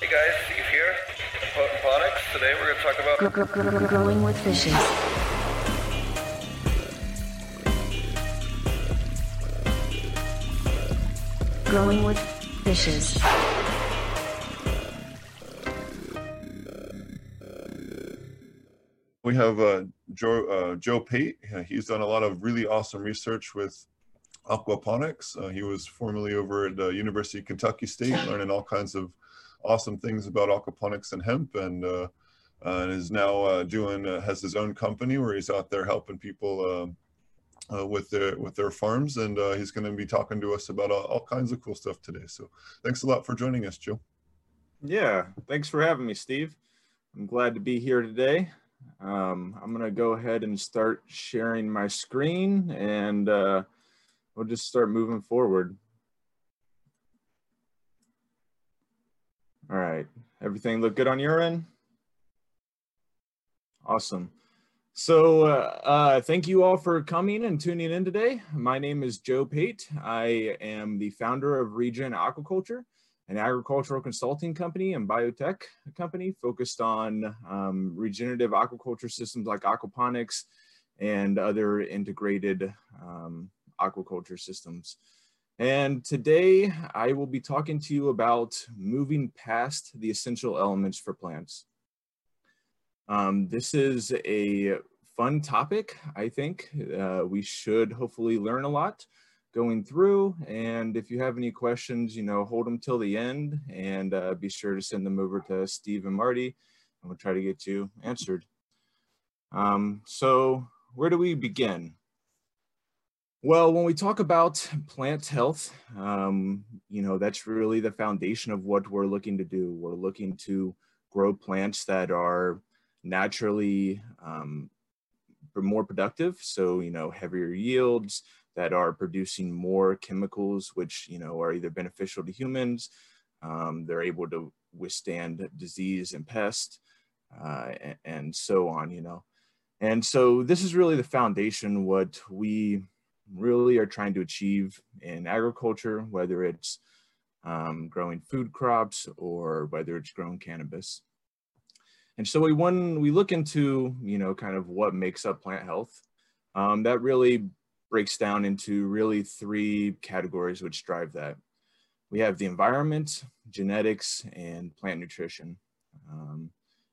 Hey guys, Steve here, Potent Phonics. Today we're going to talk about Gr- gr- gr- growing with fishes. Growing with fishes. We have uh, Joe, uh, Joe Pate. Uh, He's done a lot of really awesome research with aquaponics. Uh, he was formerly over at uh, University of Kentucky State, learning all kinds of awesome things about aquaponics and hemp, and uh, uh, and is now uh, doing uh, has his own company where he's out there helping people uh, uh, with their with their farms, and uh, he's going to be talking to us about all, all kinds of cool stuff today. So thanks a lot for joining us, Joe. Yeah, thanks for having me, Steve. I'm glad to be here today. Um, I'm going to go ahead and start sharing my screen and uh, we'll just start moving forward. All right, everything look good on your end? Awesome. So uh, uh, thank you all for coming and tuning in today. My name is Joe Pate. I am the founder of Regen Aquaculture an agricultural consulting company and biotech company focused on um, regenerative aquaculture systems like aquaponics and other integrated um, aquaculture systems. And today I will be talking to you about moving past the essential elements for plants. Um, this is a fun topic, I think. Uh, we should hopefully learn a lot going through. And if you have any questions, you know, hold them till the end and uh, be sure to send them over to Steve and Marty and we'll try to get you answered. Um, so where do we begin? Well, when we talk about plant health, um, you know, that's really the foundation of what we're looking to do. We're looking to grow plants that are naturally um, more productive. So, you know, heavier yields, that are producing more chemicals, which you know are either beneficial to humans, um, they're able to withstand disease and pest, uh, and, and, so on. You know, and so this is really the foundation. What we really are trying to achieve in agriculture, whether it's um, growing food crops or whether it's growing cannabis. And so we when we look into you know kind of what makes up plant health, um, that really breaks down into really three categories which drive that. We have the environment, genetics, and plant nutrition. Um,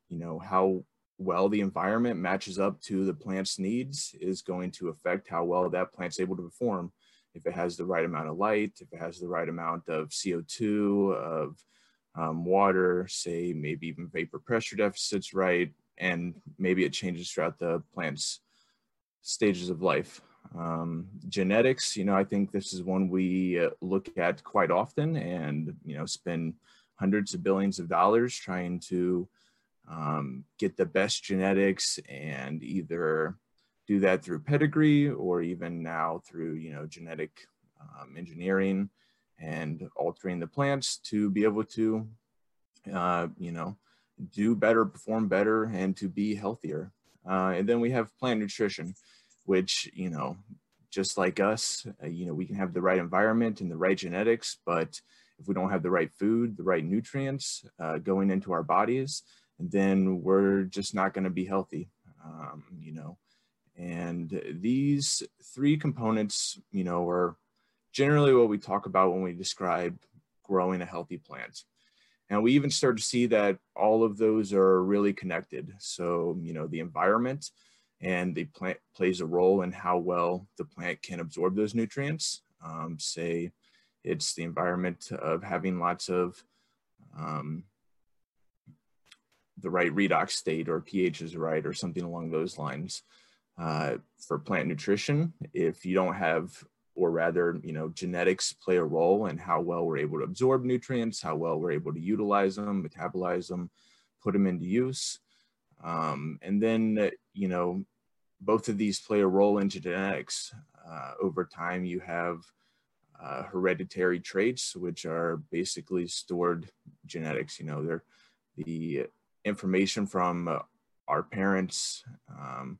you know, how well the environment matches up to the plant's needs is going to affect how well that plant's able to perform. If it has the right amount of light, if it has the right amount of CO2, of um, water, say maybe even vapor pressure deficits right, and maybe it changes throughout the plant's stages of life. Um, genetics, you know, I think this is one we uh, look at quite often and, you know, spend hundreds of billions of dollars trying to um, get the best genetics and either do that through pedigree or even now through, you know, genetic um, engineering and altering the plants to be able to, uh, you know, do better, perform better, and to be healthier. Uh, and then we have plant nutrition which, you know, just like us, uh, you know, we can have the right environment and the right genetics, but if we don't have the right food, the right nutrients uh, going into our bodies, then we're just not going to be healthy, um, you know. And these three components, you know, are generally what we talk about when we describe growing a healthy plant. And we even start to see that all of those are really connected. So, you know, the environment, and the plant plays a role in how well the plant can absorb those nutrients. Um, say it's the environment of having lots of um, the right redox state or pH is right or something along those lines. Uh, for plant nutrition, if you don't have, or rather, you know, genetics play a role in how well we're able to absorb nutrients, how well we're able to utilize them, metabolize them, put them into use. Um, and then, you know, both of these play a role in genetics. Uh, over time, you have uh, hereditary traits, which are basically stored genetics. You know, they're the information from uh, our parents' um,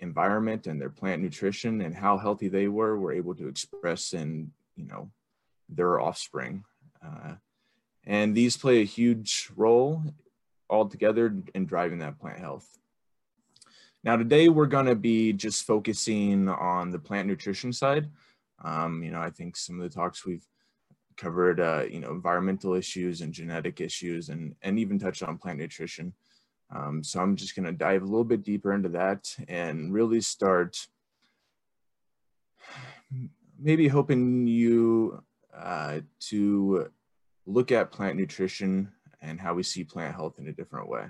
environment and their plant nutrition and how healthy they were, were able to express in, you know, their offspring. Uh, And these play a huge role altogether in driving that plant health. Now today we're gonna be just focusing on the plant nutrition side. Um, you know, I think some of the talks we've covered, uh, you know, environmental issues and genetic issues and, and even touched on plant nutrition. Um, so I'm just gonna dive a little bit deeper into that and really start maybe hoping you uh, to look at plant nutrition and how we see plant health in a different way.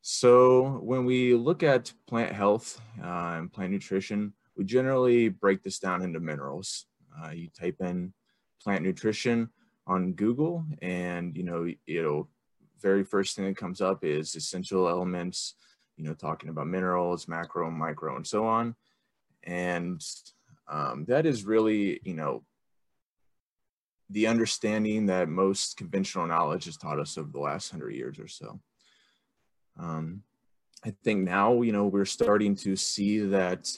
So when we look at plant health uh, and plant nutrition, we generally break this down into minerals. Uh, you type in plant nutrition on Google and, you know, it'll, very first thing that comes up is essential elements, you know, talking about minerals, macro, micro, and so on. And um, that is really, you know, the understanding that most conventional knowledge has taught us over the last hundred years or so. Um, I think now, you know, we're starting to see that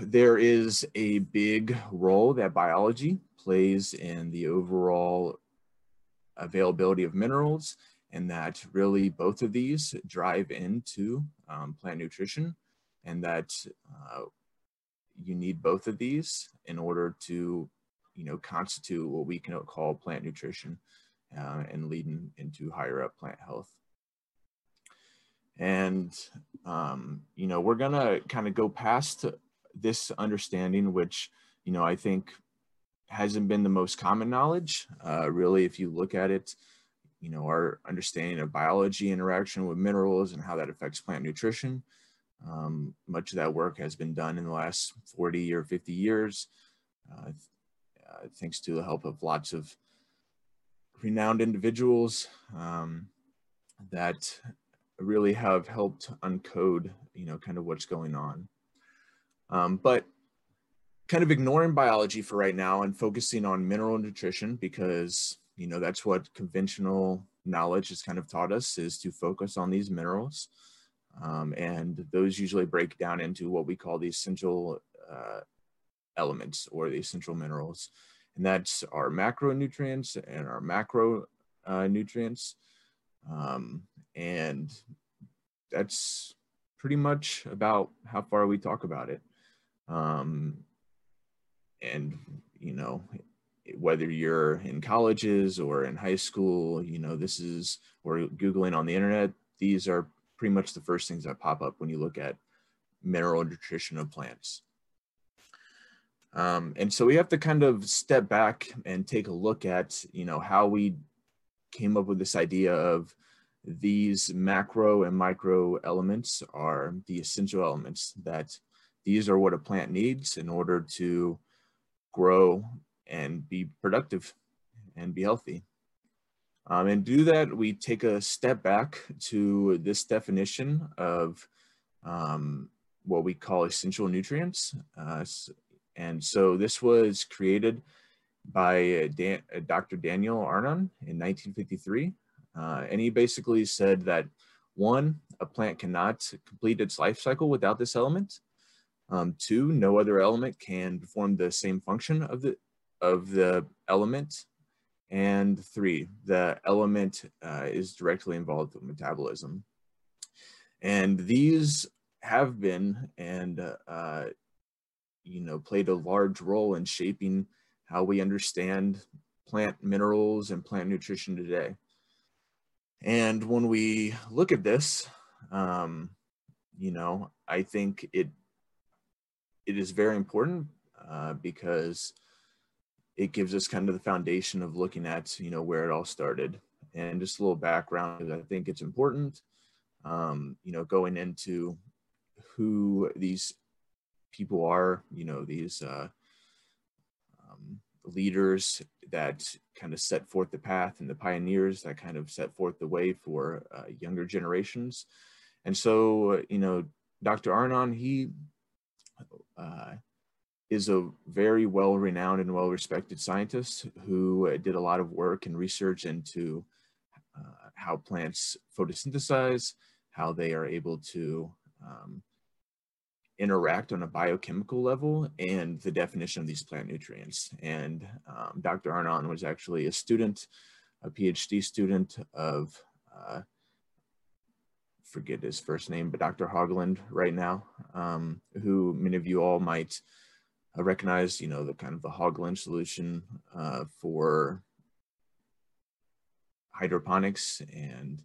there is a big role that biology plays in the overall availability of minerals and that really both of these drive into um, plant nutrition and that uh, you need both of these in order to you know, constitute what we can call plant nutrition uh, and leading into higher up plant health. And, um, you know, we're gonna kind of go past this understanding, which, you know, I think hasn't been the most common knowledge. Uh, really, if you look at it, you know, our understanding of biology interaction with minerals and how that affects plant nutrition. Um, much of that work has been done in the last 40 or 50 years. Uh, uh, thanks to the help of lots of renowned individuals um, that really have helped uncode, you know, kind of what's going on. Um, but kind of ignoring biology for right now and focusing on mineral nutrition because, you know, that's what conventional knowledge has kind of taught us is to focus on these minerals. Um, and those usually break down into what we call the essential uh, elements or the essential minerals. And that's our macronutrients and our macro uh, nutrients. Um, and that's pretty much about how far we talk about it. Um, and, you know, whether you're in colleges or in high school, you know, this is, or Googling on the internet, these are pretty much the first things that pop up when you look at mineral nutrition of plants. Um, and so we have to kind of step back and take a look at, you know, how we came up with this idea of these macro and micro elements are the essential elements that these are what a plant needs in order to grow and be productive and be healthy. Um, and do that, we take a step back to this definition of um, what we call essential nutrients. Uh, and so this was created by Dan, Dr. Daniel Arnon in 1953. Uh, and he basically said that one, a plant cannot complete its life cycle without this element. Um, two, no other element can perform the same function of the, of the element. And three, the element uh, is directly involved with metabolism. And these have been and uh, you know, played a large role in shaping how we understand plant minerals and plant nutrition today. And when we look at this, um, you know, I think it it is very important uh, because it gives us kind of the foundation of looking at you know where it all started and just a little background i think it's important um, you know going into who these people are, you know, these uh, um, leaders that kind of set forth the path and the pioneers that kind of set forth the way for uh, younger generations. And so, you know, Dr. Arnon, he uh, is a very well renowned and well respected scientist who uh, did a lot of work and research into uh, how plants photosynthesize, how they are able to um, interact on a biochemical level and the definition of these plant nutrients. And um, Dr. Arnon was actually a student, a PhD student of, uh, forget his first name, but Dr. Hoagland right now, um, who many of you all might uh, recognize, you know, the kind of the Hoagland solution uh, for hydroponics and,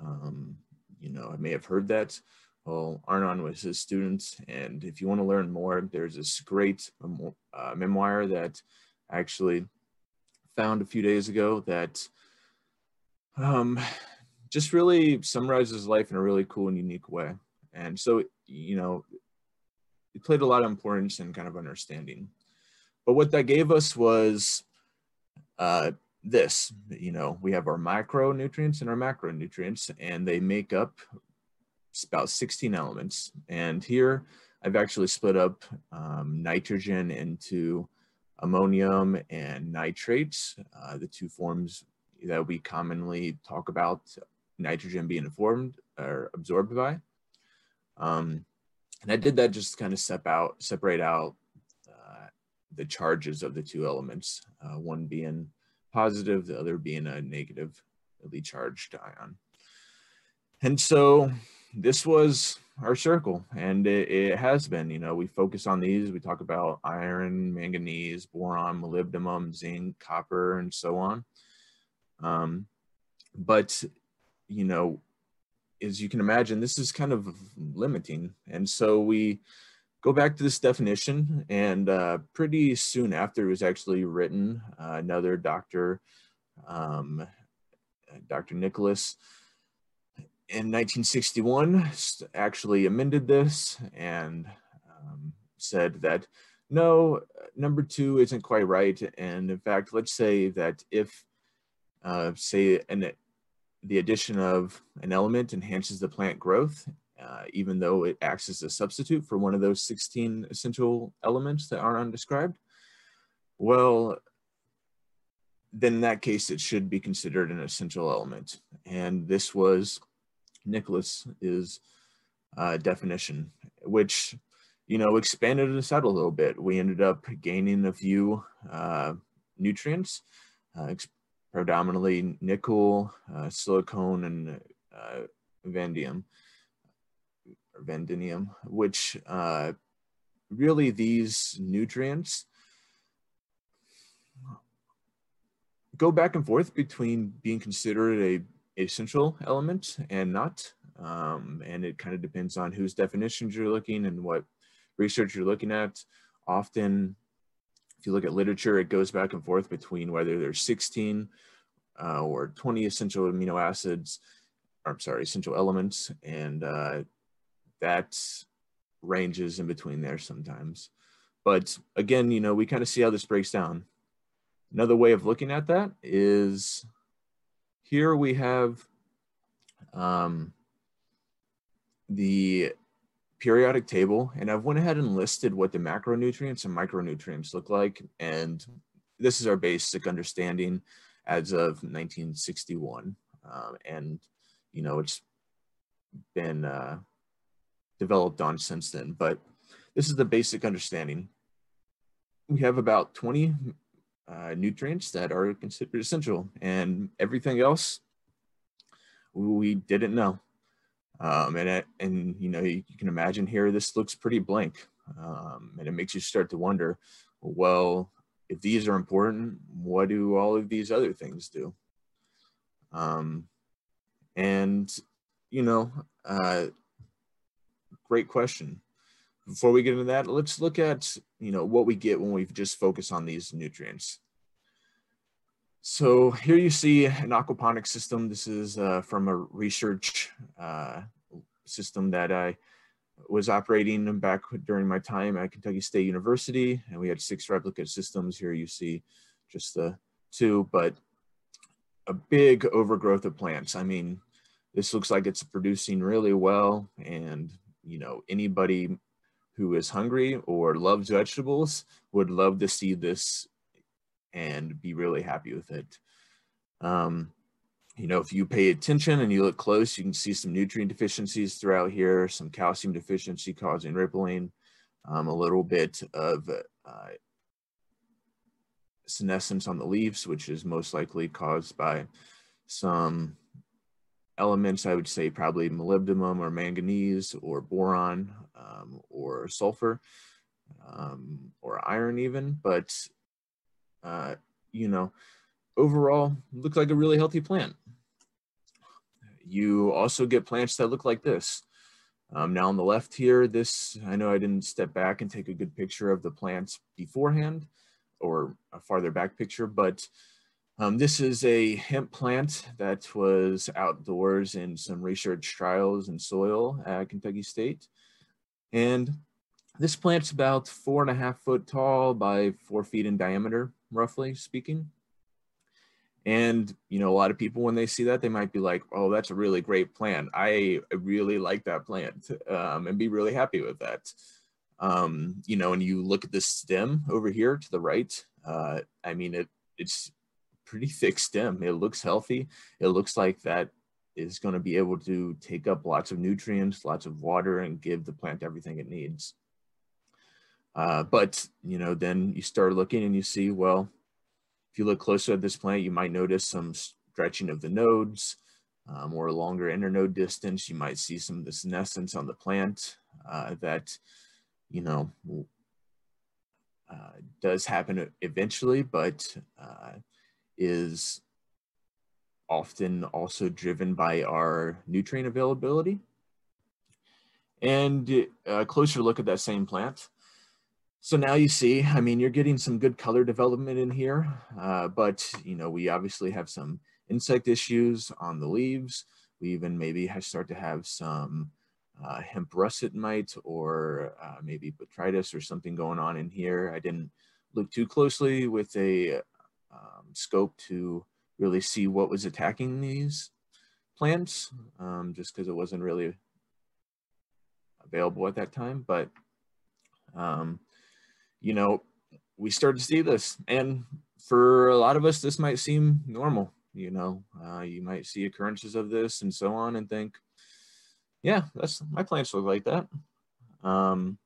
um, you know, I may have heard that. Well, Arnon was his student, and if you want to learn more, there's this great uh, memoir that I actually found a few days ago that um, just really summarizes life in a really cool and unique way. And so, you know, it played a lot of importance in kind of understanding. But what that gave us was uh, this, you know, we have our micronutrients and our macronutrients, and they make up about 16 elements. And here I've actually split up um, nitrogen into ammonium and nitrates, uh, the two forms that we commonly talk about nitrogen being formed or absorbed by. Um, and I did that just kind of step out, separate out uh, the charges of the two elements, uh, one being positive, the other being a negatively charged ion. And so this was our circle and it, it, has been you know we focus on these we talk about iron manganese boron molybdenum zinc copper and so on um, but you know as you can imagine this is kind of limiting and so we go back to this definition and uh, pretty soon after it was actually written uh, another doctor um, dr nicholas in 1961 actually amended this and um, said that no, number two isn't quite right. And in fact, let's say that if, uh, say, an, the addition of an element enhances the plant growth, uh, even though it acts as a substitute for one of those 16 essential elements that are undescribed, well, then in that case, it should be considered an essential element. And this was Nicholas is uh, definition, which you know expanded us out a little bit. We ended up gaining a few uh, nutrients, uh, predominantly nickel, uh, silicone, and uh, vanadium or vandinium, which uh, really these nutrients go back and forth between being considered a essential element and not. Um, and it kind of depends on whose definitions you're looking and what research you're looking at. Often, if you look at literature, it goes back and forth between whether there's 16 uh, or 20 essential amino acids, or, I'm sorry, essential elements, and uh, that ranges in between there sometimes. But again, you know, we kind of see how this breaks down. Another way of looking at that is here we have um, the periodic table, and I've went ahead and listed what the macronutrients and micronutrients look like. And this is our basic understanding as of 1961. Um, and, you know, it's been uh, developed on since then, but this is the basic understanding. We have about 20 uh, nutrients that are considered essential, and everything else we didn't know. Um, and it, and you know you, you, can imagine here this looks pretty blank, um, and it makes you start to wonder, well, if these are important, what do all of these other things do? Um, and you know, uh, great question before we get into that, let's look at you know what we get when we just focus on these nutrients. So here you see an aquaponics system. This is uh, from a research uh, system that I was operating back during my time at Kentucky State University, and we had six replicate systems. Here you see just the two, but a big overgrowth of plants. I mean, this looks like it's producing really well, and you know anybody who is hungry or loves vegetables would love to see this and be really happy with it. Um, you know, if you pay attention and you look close, you can see some nutrient deficiencies throughout here, some calcium deficiency causing rippling, um, a little bit of uh, senescence on the leaves, which is most likely caused by some elements, I would say probably molybdenum or manganese or boron um, or sulfur um, or iron even, but uh, you know, overall looks like a really healthy plant. You also get plants that look like this. Um, now on the left here, this, I know I didn't step back and take a good picture of the plants beforehand or a farther back picture, but um, this is a hemp plant that was outdoors in some research trials in soil at Kentucky State. And this plant's about four and a half foot tall by four feet in diameter, roughly speaking. And, you know, a lot of people, when they see that, they might be like, oh, that's a really great plant. I really like that plant um, and be really happy with that. Um, you know, and you look at the stem over here to the right, uh, I mean, it it's pretty thick stem. It looks healthy. It looks like that is going to be able to take up lots of nutrients, lots of water, and give the plant everything it needs. Uh, but, you know, then you start looking and you see, well, if you look closer at this plant, you might notice some stretching of the nodes um, or longer internode distance. You might see some senescence on the plant uh, that, you know, uh, does happen eventually, but uh, is often also driven by our nutrient availability. And a closer look at that same plant. So now you see, I mean, you're getting some good color development in here, uh, but you know, we obviously have some insect issues on the leaves. We even maybe start to have some uh, hemp russet mite or uh, maybe botrytis or something going on in here. I didn't look too closely with a um, scope to really see what was attacking these plants, um, just because it wasn't really available at that time. But um, you know, we start to see this. And for a lot of us, this might seem normal. You know, uh, you might see occurrences of this and so on and think, yeah, that's my plants look like that. Um,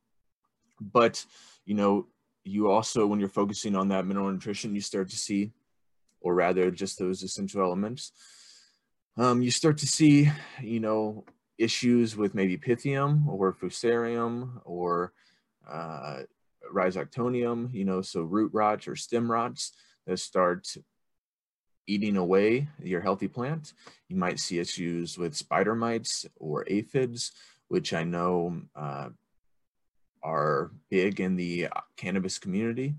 but, you know, you also, when you're focusing on that mineral nutrition, you start to see, or rather just those essential elements, um, you start to see, you know, issues with maybe pythium or fusarium or uh, rhizoctonium, you know, so root rots or stem rots that start eating away your healthy plant. You might see issues with spider mites or aphids, which I know uh, are big in the cannabis community,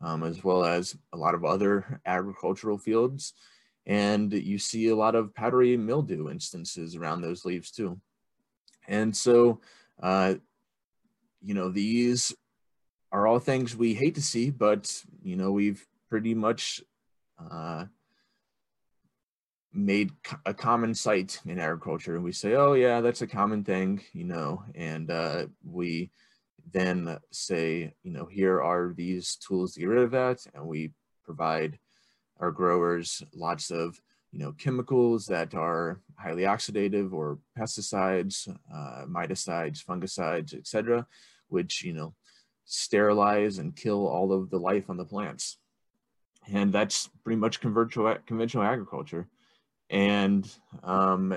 um, as well as a lot of other agricultural fields. And you see a lot of powdery mildew instances around those leaves too. And so, uh, you know, these are all things we hate to see, but you know we've pretty much uh, made a common sight in agriculture, and we say, "Oh yeah, that's a common thing," you know, and uh, we then say, you know, here are these tools to get rid of that, and we provide our growers lots of you know chemicals that are highly oxidative or pesticides, uh, miticides, fungicides, etc., which you know sterilize and kill all of the life on the plants. And that's pretty much conventional, agriculture. And um,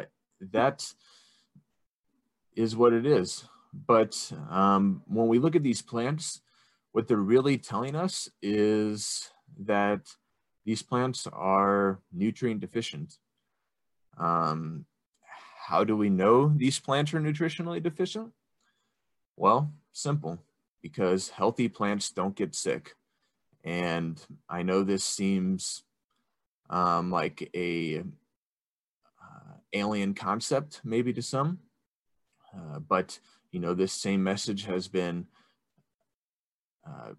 that is what it is. But um, when we look at these plants, what they're really telling us is that these plants are nutrient deficient. Um, how do we know these plants are nutritionally deficient? Well, simple because healthy plants don't get sick. And I know this seems um, like a uh, alien concept maybe to some, uh, but you know this same message has been uh,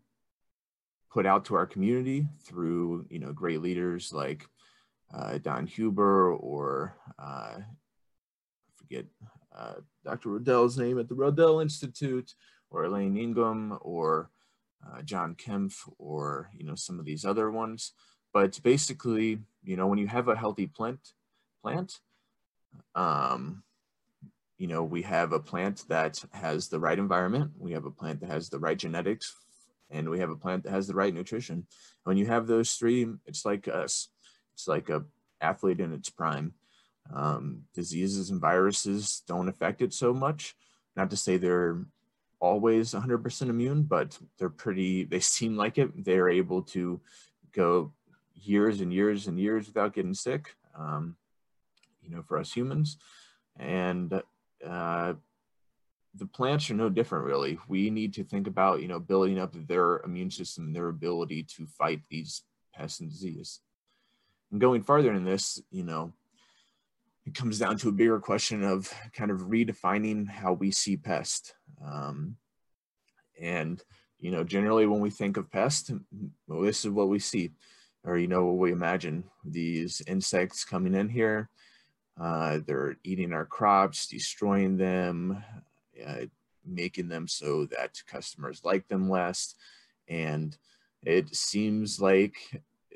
put out to our community through you know great leaders like uh, Don Huber or uh, I forget uh, Dr. Rodale's name at the Rodale Institute or Elaine Ingham or uh, John Kempf or, you know, some of these other ones. But basically, you know, when you have a healthy plant, plant. Um, you know, we have a plant that has the right environment, we have a plant that has the right genetics, and we have a plant that has the right nutrition. When you have those three, it's like us. It's like a athlete in its prime. Um, diseases and viruses don't affect it so much. Not to say they're always 100% immune, but they're pretty, they seem like it. They're able to go years and years and years without getting sick, um, you know, for us humans. And uh, the plants are no different, really. We need to think about, you know, building up their immune system, their ability to fight these pests and disease. And going farther in this, you know, it comes down to a bigger question of kind of redefining how we see pest. Um, and, you know, generally when we think of pest, well, this is what we see, or, you know, what we imagine these insects coming in here, uh, they're eating our crops, destroying them, uh, making them so that customers like them less. And it seems like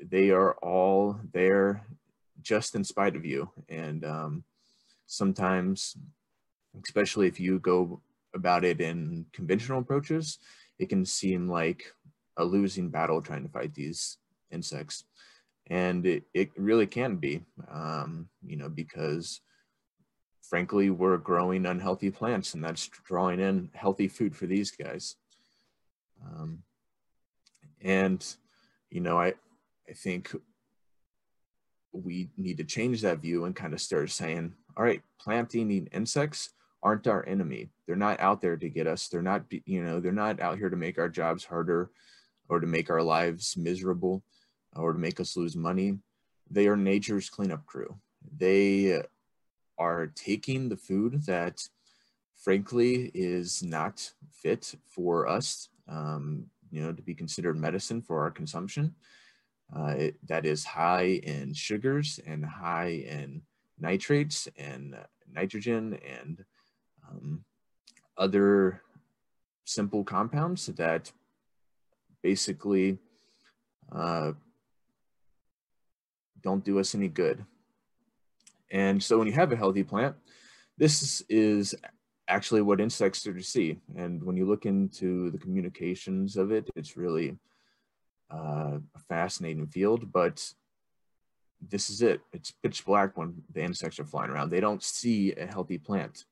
they are all there just in spite of you. And um, sometimes, especially if you go about it in conventional approaches, it can seem like a losing battle trying to fight these insects and it, it really can be um, you know because frankly we're growing unhealthy plants and that's drawing in healthy food for these guys um, and you know i i think we need to change that view and kind of start saying all right plant eating insects aren't our enemy they're not out there to get us they're not you know they're not out here to make our jobs harder or to make our lives miserable or to make us lose money. They are nature's cleanup crew. They are taking the food that, frankly, is not fit for us, um, you know, to be considered medicine for our consumption. Uh, it, that is high in sugars and high in nitrates and nitrogen and um, other simple compounds that basically uh, don't do us any good. And so when you have a healthy plant, this is actually what insects are to see. And when you look into the communications of it, it's really uh, a fascinating field, but this is it. It's pitch black when the insects are flying around. They don't see a healthy plant.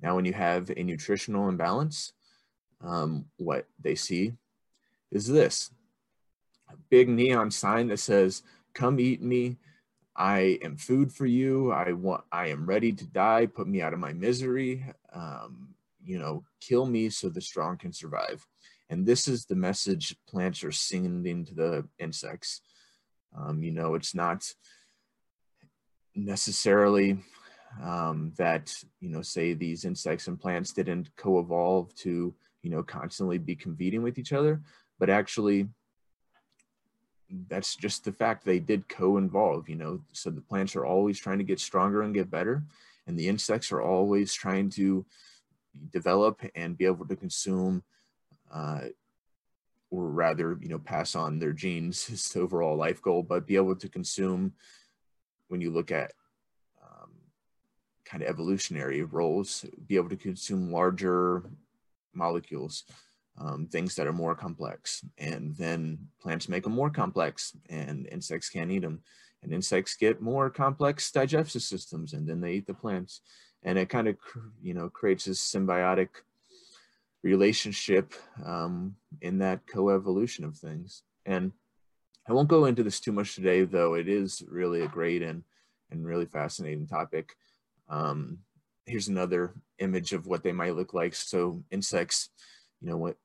Now, when you have a nutritional imbalance, um, what they see is this a big neon sign that says come eat me. I am food for you. I want, I am ready to die. Put me out of my misery. Um, you know, kill me so the strong can survive. And this is the message plants are sending to the insects. Um, you know, it's not necessarily um, that, you know, say these insects and plants didn't co-evolve to, you know, constantly be competing with each other, but actually that's just the fact they did co-involve you know so the plants are always trying to get stronger and get better and the insects are always trying to develop and be able to consume uh, or rather you know pass on their genes is overall life goal but be able to consume when you look at um, kind of evolutionary roles be able to consume larger molecules um, things that are more complex. And then plants make them more complex and insects can't eat them. And insects get more complex digestive systems and then they eat the plants. And it kind of, you know, creates this symbiotic relationship um, in that coevolution of things. And I won't go into this too much today, though it is really a great and, and really fascinating topic. Um, here's another image of what they might look like. So insects, you know, what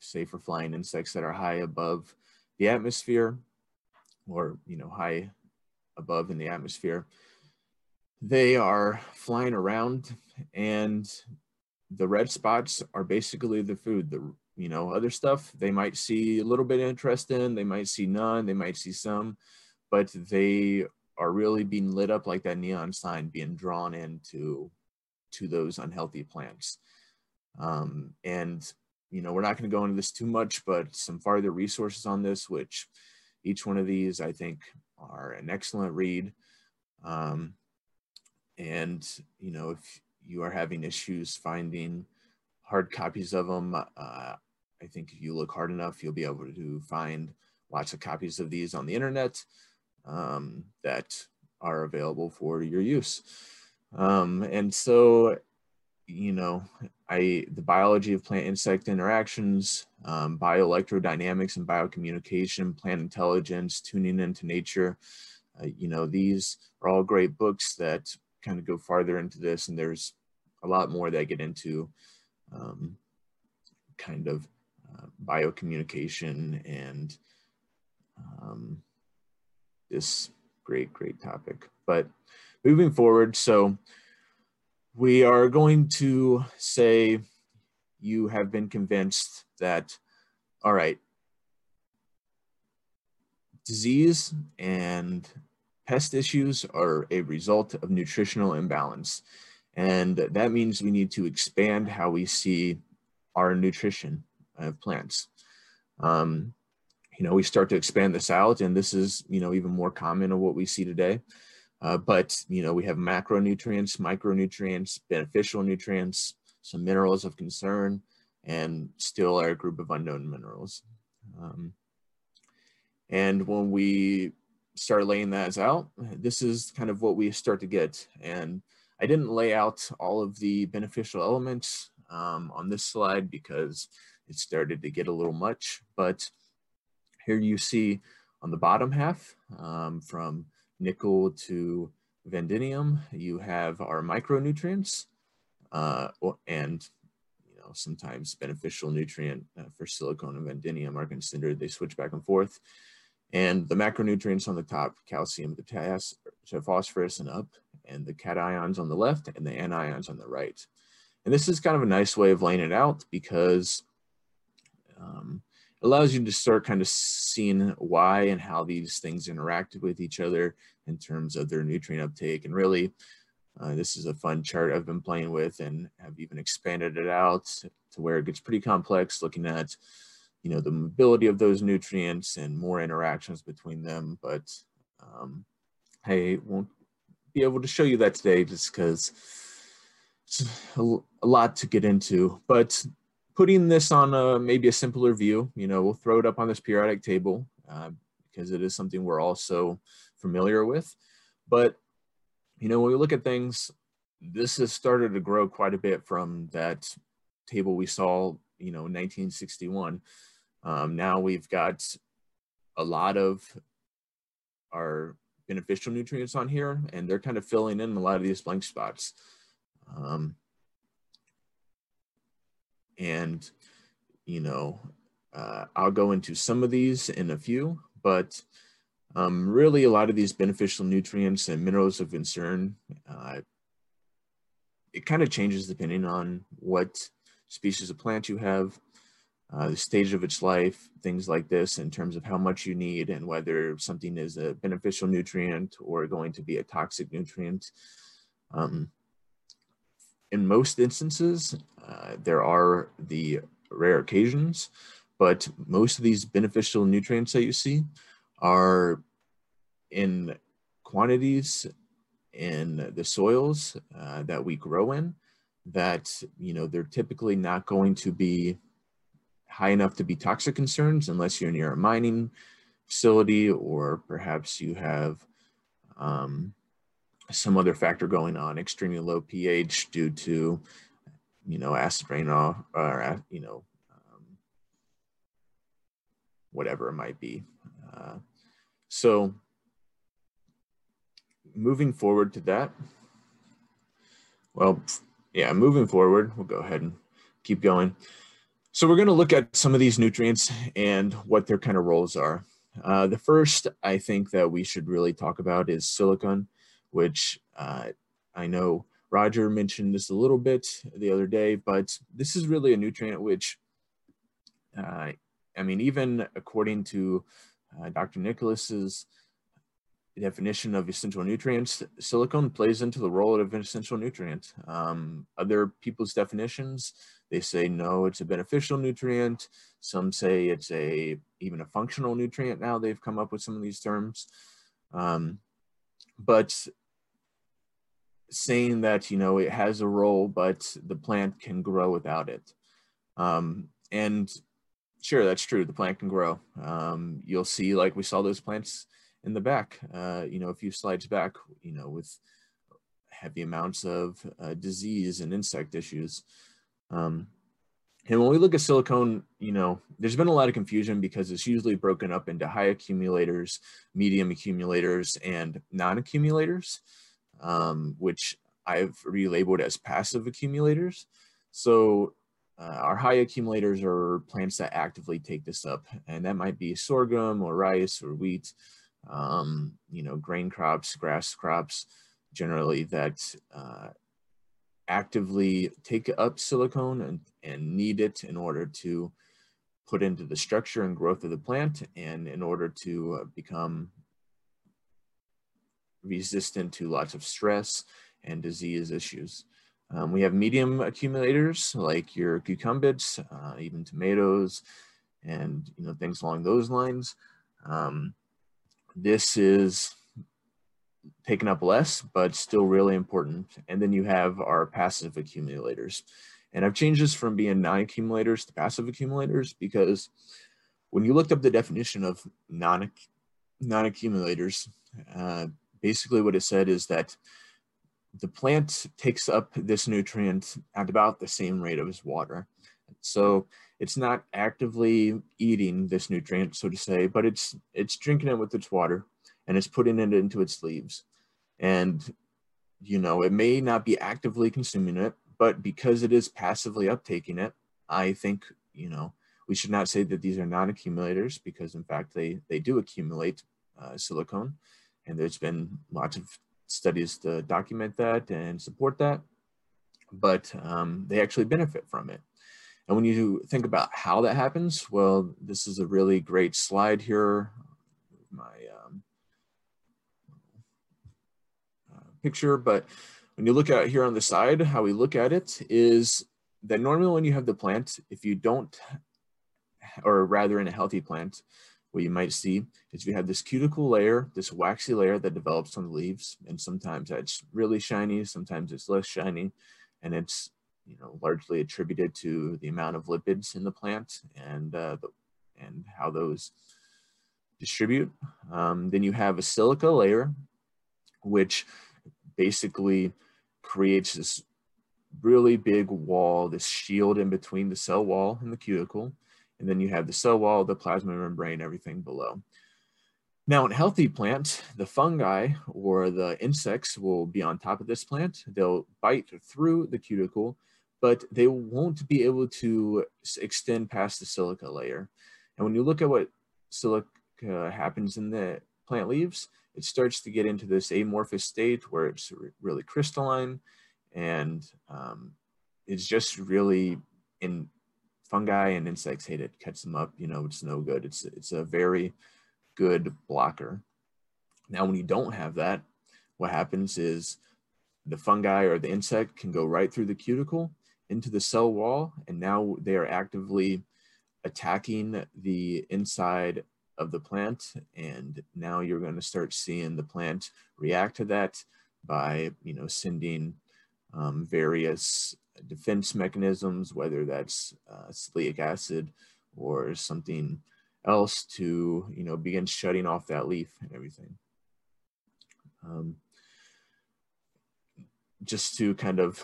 say for flying insects that are high above the atmosphere or, you know, high above in the atmosphere, they are flying around and the red spots are basically the food. The, you know, other stuff they might see a little bit interest in, they might see none, they might see some, but they are really being lit up like that neon sign being drawn into to those unhealthy plants. Um, and you know, we're not going to go into this too much, but some farther resources on this, which each one of these I think are an excellent read. Um, and you know if you are having issues finding hard copies of them, uh, I think if you look hard enough, you'll be able to find lots of copies of these on the internet um, that are available for your use. Um, and so, you know, I the biology of plant insect interactions, um, bioelectrodynamics and biocommunication, plant intelligence, tuning into nature. Uh, you know, these are all great books that kind of go farther into this, and there's a lot more that get into um, kind of uh, biocommunication and um, this great, great topic. But moving forward, so we are going to say you have been convinced that, all right, disease and pest issues are a result of nutritional imbalance. And that means we need to expand how we see our nutrition of plants. Um, you know, we start to expand this out, and this is, you know, even more common of what we see today. Uh, but, you know, we have macronutrients, micronutrients, beneficial nutrients, some minerals of concern, and still our group of unknown minerals. Um, and when we start laying that out, this is kind of what we start to get. And I didn't lay out all of the beneficial elements um, on this slide because it started to get a little much, but here you see on the bottom half um, from nickel to vanadium, you have our micronutrients uh, and you know sometimes beneficial nutrient uh, for silicon and vanadium are considered, they switch back and forth. And the macronutrients on the top, calcium, the phosphorus and up, and the cations on the left and the anions on the right. And this is kind of a nice way of laying it out because um, it allows you to start kind of seeing why and how these things interact with each other in terms of their nutrient uptake. And really, uh, this is a fun chart I've been playing with and have even expanded it out to where it gets pretty complex looking at you know, the mobility of those nutrients and more interactions between them. But um, I won't be able to show you that today just because it's a, lot to get into. But putting this on a, maybe a simpler view, you know, we'll throw it up on this periodic table uh, because it is something we're also familiar with. But, you know, when we look at things, this has started to grow quite a bit from that table we saw, you know, 1961. Um, now we've got a lot of our beneficial nutrients on here, and they're kind of filling in a lot of these blank spots. Um, and, you know, uh, I'll go into some of these in a few, but um, really a lot of these beneficial nutrients and minerals of concern, uh, it kind of changes depending on what species of plant you have, uh, the stage of its life, things like this in terms of how much you need and whether something is a beneficial nutrient or going to be a toxic nutrient. Um, in most instances, uh, there are the rare occasions, but most of these beneficial nutrients that you see are in quantities in the soils uh, that we grow in that, you know, they're typically not going to be high enough to be toxic concerns unless you're near a mining facility or perhaps you have um, some other factor going on, extremely low pH due to, you know, acid rain or, you know, um, whatever it might be. Uh, so moving forward to that, well, yeah, moving forward, we'll go ahead and keep going. So we're going to look at some of these nutrients and what their kind of roles are. Uh, the first I think that we should really talk about is silicon, which uh, I know Roger mentioned this a little bit the other day, but this is really a nutrient which, uh, I mean, even according to uh, Dr. Nicholas's definition of essential nutrients, silicon plays into the role of an essential nutrient. Um, other people's definitions they say no, it's a beneficial nutrient. Some say it's a even a functional nutrient. Now they've come up with some of these terms, um, but saying that, you know, it has a role, but the plant can grow without it. Um, and sure, that's true. The plant can grow. Um, you'll see, like we saw those plants in the back, uh, you know, a few slides back, you know, with heavy amounts of uh, disease and insect issues. Um, and when we look at silicone, you know, there's been a lot of confusion because it's usually broken up into high accumulators, medium accumulators, and non-accumulators, um, which I've relabeled as passive accumulators. So uh, our high accumulators are plants that actively take this up, and that might be sorghum or rice or wheat, um, you know, grain crops, grass crops, generally that uh, actively take up silicone and, and need it in order to put into the structure and growth of the plant and in order to uh, become resistant to lots of stress and disease issues. Um, we have medium accumulators like your cucurbits, uh, even tomatoes, and you know things along those lines. Um, this is taken up less, but still really important. And then you have our passive accumulators. And I've changed this from being non-accumulators to passive accumulators because when you looked up the definition of non, non-accumulators, uh, basically what it said is that the plant takes up this nutrient at about the same rate as water. So it's not actively eating this nutrient, so to say, but it's it's drinking it with its water and it's putting it into its leaves. And, you know, it may not be actively consuming it, but because it is passively uptaking it, I think, you know, we should not say that these are non-accumulators because in fact they, they do accumulate uh, silicone. And there's been lots of studies to document that and support that, but um, they actually benefit from it. And when you think about how that happens, well, this is a really great slide here. My um, picture, but when you look at here on the side, how we look at it is that normally when you have the plant, if you don't, or rather in a healthy plant, what you might see is you have this cuticle layer, this waxy layer that develops on the leaves, and sometimes that's really shiny, sometimes it's less shiny, and it's you know largely attributed to the amount of lipids in the plant and uh, the, and how those distribute. Um, then you have a silica layer, which basically creates this really big wall, this shield in between the cell wall and the cuticle. And then you have the cell wall, the plasma membrane, everything below. Now in healthy plant, the fungi or the insects will be on top of this plant. They'll bite through the cuticle, but they won't be able to extend past the silica layer. And when you look at what silica happens in the plant leaves, it starts to get into this amorphous state where it's really crystalline and um, it's just really in fungi and insects hate it, cuts them up, you know, it's no good. It's, it's a very good blocker. Now, when you don't have that, what happens is the fungi or the insect can go right through the cuticle into the cell wall, and now they are actively attacking the inside of the plant. And now you're going to start seeing the plant react to that by, you know, sending um, various defense mechanisms, whether that's uh, acid or something else to, you know, begin shutting off that leaf and everything. Um, just to kind of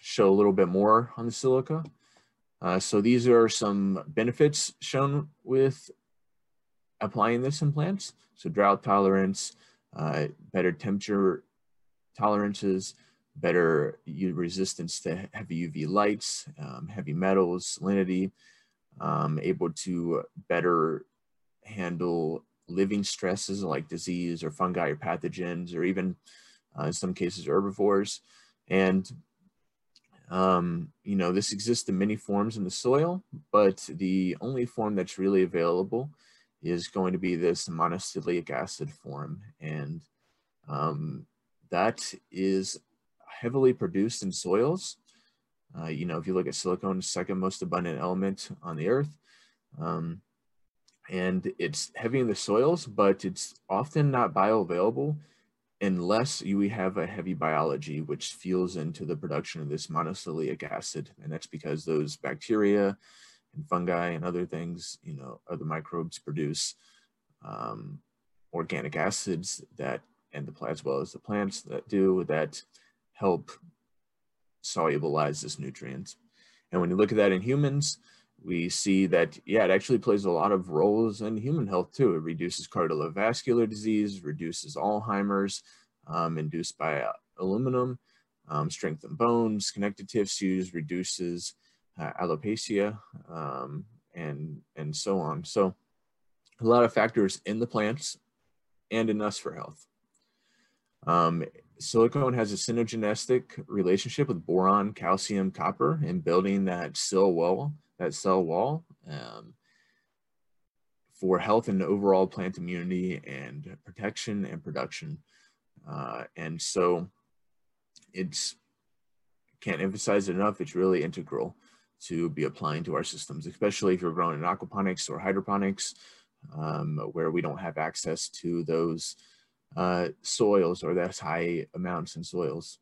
show a little bit more on the silica. Uh, so these are some benefits shown with applying this in plants. So drought tolerance, uh, better temperature tolerances, better resistance to heavy UV lights, um, heavy metals, salinity, um, able to better handle living stresses like disease or fungi or pathogens, or even uh, in some cases herbivores. And um, you know, this exists in many forms in the soil, but the only form that's really available is going to be this monosilicic acid form. And um, that is heavily produced in soils. Uh, you know, if you look at silicon, second most abundant element on the earth. Um, and it's heavy in the soils, but it's often not bioavailable unless you, we have a heavy biology which fuels into the production of this monosilicic acid. And that's because those bacteria and fungi and other things, you know, other microbes produce um, organic acids that, and the as well as the plants that do, that help solubilize this nutrient. And when you look at that in humans, we see that, yeah, it actually plays a lot of roles in human health too. It reduces cardiovascular disease, reduces Alzheimer's, um, induced by uh, aluminum, um, strengthen bones, connective tissues, reduces uh, alopecia, um, and, and so on. So a lot of factors in the plants and in us for health. Um, silicone has a synergistic relationship with boron, calcium, copper in building that cell wall, that cell wall um, for health and overall plant immunity and protection and production. Uh, and so it's can't emphasize it enough. It's really integral to be applying to our systems, especially if you're growing in aquaponics or hydroponics, um, where we don't have access to those uh, soils or that's high amounts in soils.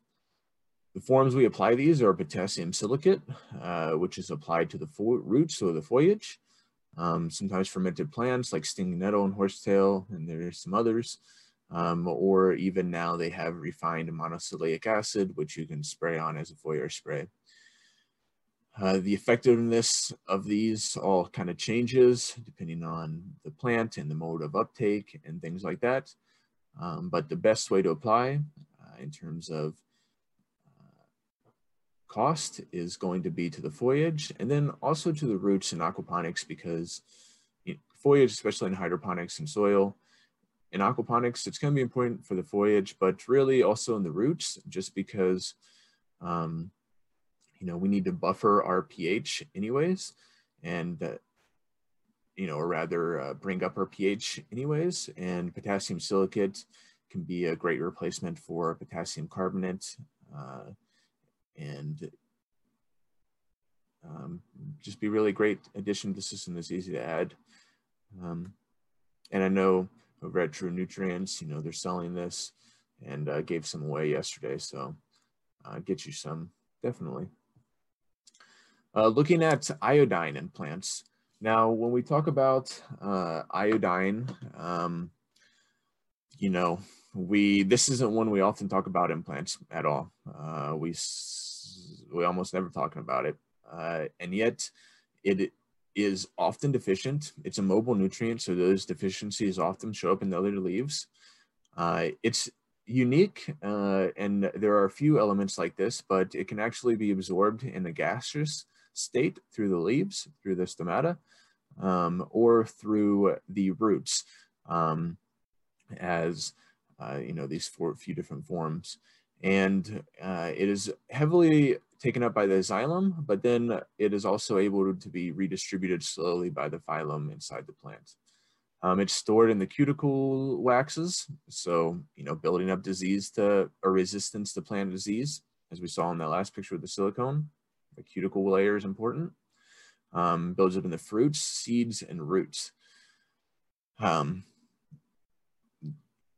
The forms we apply these are potassium silicate, uh, which is applied to the roots or the foliage. Um, sometimes fermented plants like stinging nettle and horsetail, and there's some others. Um, or even now they have refined monosilicic acid, which you can spray on as a foliar spray. Uh, the effectiveness of these all kind of changes depending on the plant and the mode of uptake and things like that. Um, but the best way to apply uh, in terms of cost is going to be to the foliage and then also to the roots in aquaponics because foliage, especially in hydroponics and soil, in aquaponics, it's going to be important for the foliage, but really also in the roots, just because, um, you know, we need to buffer our pH anyways. And uh, you know, or rather uh, bring up our pH anyways. And potassium silicate can be a great replacement for potassium carbonate uh, and um, just be really great addition to the system that's easy to add. Um, and I know over at True Nutrients, you know, they're selling this and uh, gave some away yesterday. So uh, get you some, definitely. Uh, looking at iodine in plants, now, when we talk about uh, iodine, um, you know, we this isn't one we often talk about in plants at all. Uh, we we almost never talking about it, uh, and yet it is often deficient. It's a mobile nutrient, so those deficiencies often show up in the other leaves. Uh, it's unique, uh, and there are a few elements like this, but it can actually be absorbed in the gaseous state through the leaves, through the stomata, um, or through the roots um, as, uh, you know, these four few different forms. And uh, it is heavily taken up by the xylem, but then it is also able to be redistributed slowly by the phloem inside the plant. Um, it's stored in the cuticle waxes, so you know, building up disease to or resistance to plant disease, as we saw in that last picture with the silicone. The cuticle layer is important. Um, builds up in the fruits, seeds, and roots. Um,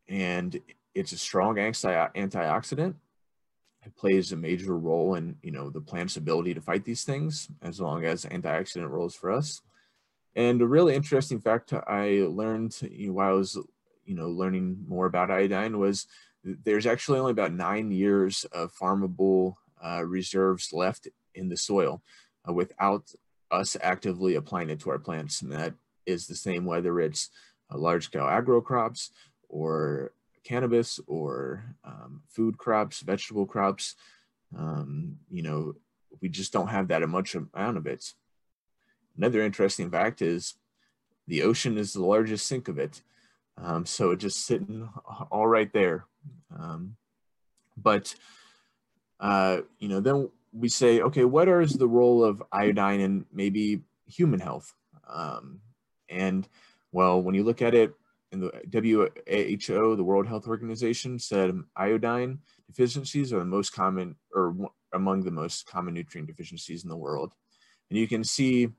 and it's a strong anti antioxidant. Plays a major role in you know the plant's ability to fight these things, as long as antioxidant roles for us. And a really interesting fact I learned you know, while I was you know learning more about iodine was there's actually only about nine years of farmable uh, reserves left in the soil uh, without us actively applying it to our plants. And that is the same whether it's large scale agro crops or cannabis or um, food crops, vegetable crops. Um, you know, we just don't have that much amount of it. Another interesting fact is the ocean is the largest sink of it. Um, so it's just sitting all right there. Um, but, uh, you know, then we say, okay, what is the role of iodine in maybe human health? Um, and well, when you look at it in the WHO, the World Health Organization said iodine deficiencies are the most common or among the most common nutrient deficiencies in the world. And you can see